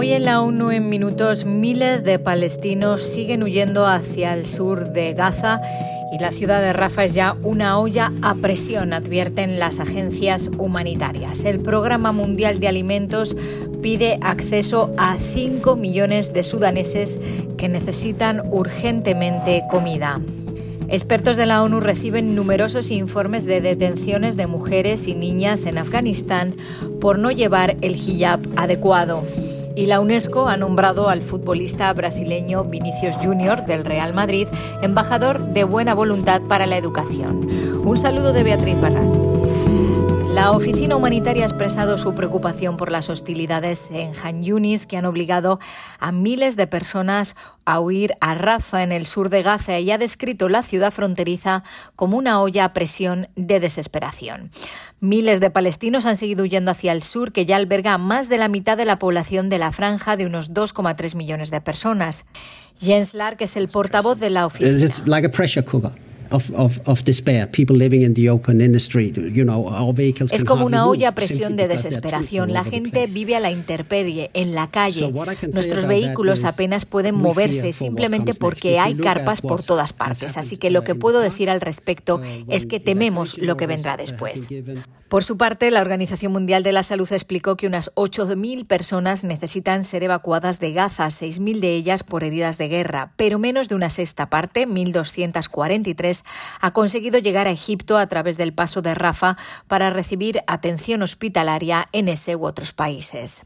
Hoy en la ONU en minutos miles de palestinos siguen huyendo hacia el sur de Gaza y la ciudad de Rafa es ya una olla a presión, advierten las agencias humanitarias. El Programa Mundial de Alimentos pide acceso a 5 millones de sudaneses que necesitan urgentemente comida. Expertos de la ONU reciben numerosos informes de detenciones de mujeres y niñas en Afganistán por no llevar el hijab adecuado. Y la UNESCO ha nombrado al futbolista brasileño Vinicius Junior del Real Madrid embajador de buena voluntad para la educación. Un saludo de Beatriz Barral. La oficina humanitaria ha expresado su preocupación por las hostilidades en Han Yunis que han obligado a miles de personas a huir a Rafa en el sur de Gaza y ha descrito la ciudad fronteriza como una olla a presión de desesperación. Miles de palestinos han seguido huyendo hacia el sur, que ya alberga más de la mitad de la población de la franja de unos 2,3 millones de personas. Jens Lark es el portavoz de la oficina. Es como una olla a presión de desesperación. La gente vive a la intemperie, en la calle. Nuestros vehículos apenas pueden moverse simplemente porque hay carpas por todas partes. Así que lo que puedo decir al respecto uh, es que tememos lo que vendrá después. Por su parte, la Organización Mundial de la Salud explicó que unas 8.000 personas necesitan ser evacuadas de Gaza, 6.000 de ellas por heridas de guerra, pero menos de una sexta parte, 1.243, ha conseguido llegar a Egipto a través del paso de Rafa para recibir atención hospitalaria en ese u otros países.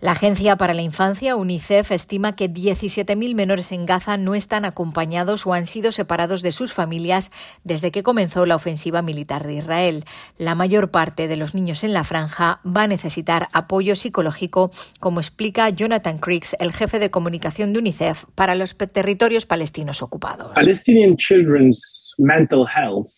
La Agencia para la Infancia, UNICEF, estima que 17.000 menores en Gaza no están acompañados o han sido separados de sus familias desde que comenzó la ofensiva militar de Israel. La mayor parte de los niños en la franja va a necesitar apoyo psicológico, como explica Jonathan Creeks, el jefe de comunicación de UNICEF para los territorios palestinos ocupados. Palestinian children's mental health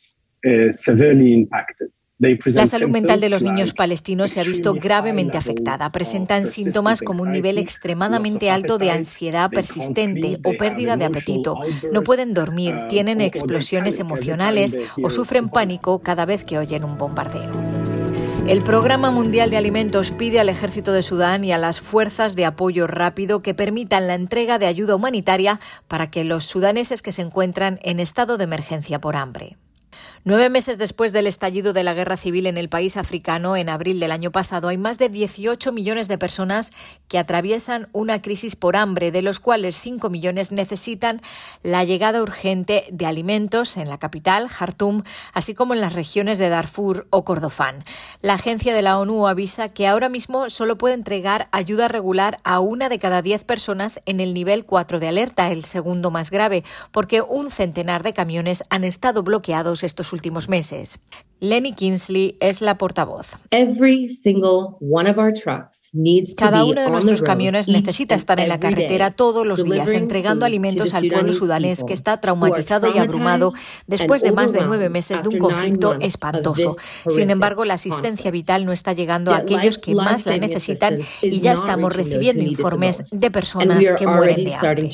is severely impacted. La salud mental de los niños palestinos se ha visto gravemente afectada. Presentan síntomas como un nivel extremadamente alto de ansiedad persistente o pérdida de apetito. No pueden dormir, uh, tienen explosiones emocionales o sufren pánico cada vez que oyen un bombardeo. El Programa Mundial de Alimentos pide al ejército de Sudán y a las fuerzas de apoyo rápido que permitan la entrega de ayuda humanitaria para que los sudaneses que se encuentran en estado de emergencia por hambre. Nueve meses después del estallido de la guerra civil en el país africano, en abril del año pasado, hay más de 18 millones de personas que atraviesan una crisis por hambre, de los cuales 5 millones necesitan la llegada urgente de alimentos en la capital, Jartum, así como en las regiones de Darfur o Kordofán. La agencia de la ONU avisa que ahora mismo solo puede entregar ayuda regular a una de cada diez personas en el nivel 4 de alerta, el segundo más grave, porque un centenar de camiones han estado bloqueados estos últimos meses. Lenny Kinsley es la portavoz. Cada uno de nuestros camiones necesita estar en la carretera todos los días entregando alimentos al pueblo sudanés que está traumatizado y abrumado después de más de nueve meses de un conflicto espantoso. Sin embargo, la asistencia vital no está llegando a aquellos que más la necesitan y ya estamos recibiendo informes de personas que mueren de hambre.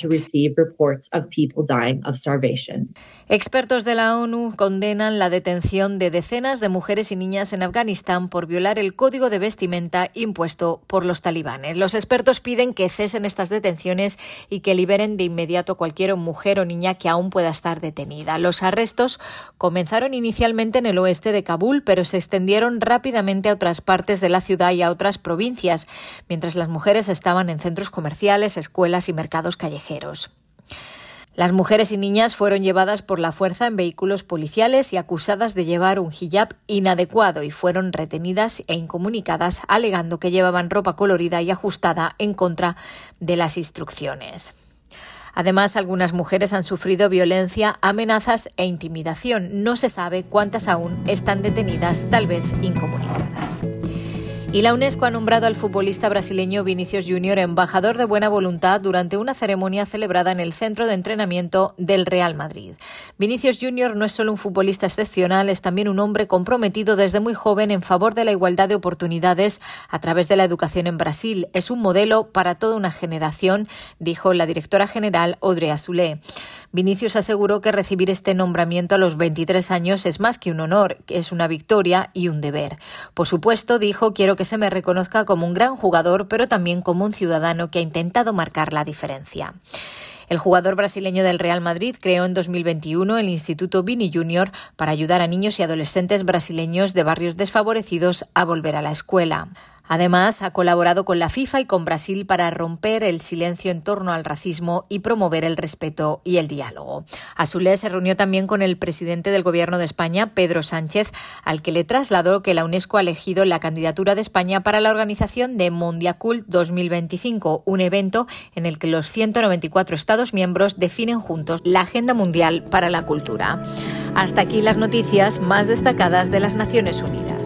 Expertos de la ONU condenan la detención de decenas de mujeres y niñas en Afganistán por violar el código de vestimenta impuesto por los talibanes. Los expertos piden que cesen estas detenciones y que liberen de inmediato cualquier mujer o niña que aún pueda estar detenida. Los arrestos comenzaron inicialmente en el oeste de Kabul, pero se extendieron rápidamente a otras partes de la ciudad y a otras provincias, mientras las mujeres estaban en centros comerciales, escuelas y mercados callejeros. Las mujeres y niñas fueron llevadas por la fuerza en vehículos policiales y acusadas de llevar un hijab inadecuado y fueron retenidas e incomunicadas alegando que llevaban ropa colorida y ajustada en contra de las instrucciones. Además, algunas mujeres han sufrido violencia, amenazas e intimidación. No se sabe cuántas aún están detenidas, tal vez incomunicadas. Y la UNESCO ha nombrado al futbolista brasileño Vinicius Junior embajador de buena voluntad durante una ceremonia celebrada en el centro de entrenamiento del Real Madrid. Vinicius Junior no es solo un futbolista excepcional, es también un hombre comprometido desde muy joven en favor de la igualdad de oportunidades a través de la educación en Brasil. Es un modelo para toda una generación, dijo la directora general Audrey Azoulay. Vinicius aseguró que recibir este nombramiento a los 23 años es más que un honor, es una victoria y un deber. Por supuesto, dijo, quiero que se me reconozca como un gran jugador, pero también como un ciudadano que ha intentado marcar la diferencia. El jugador brasileño del Real Madrid creó en 2021 el Instituto Vini Junior para ayudar a niños y adolescentes brasileños de barrios desfavorecidos a volver a la escuela. Además, ha colaborado con la FIFA y con Brasil para romper el silencio en torno al racismo y promover el respeto y el diálogo. Azulé se reunió también con el presidente del Gobierno de España, Pedro Sánchez, al que le trasladó que la UNESCO ha elegido la candidatura de España para la organización de Mondiacult 2025, un evento en el que los 194 Estados miembros definen juntos la agenda mundial para la cultura. Hasta aquí las noticias más destacadas de las Naciones Unidas.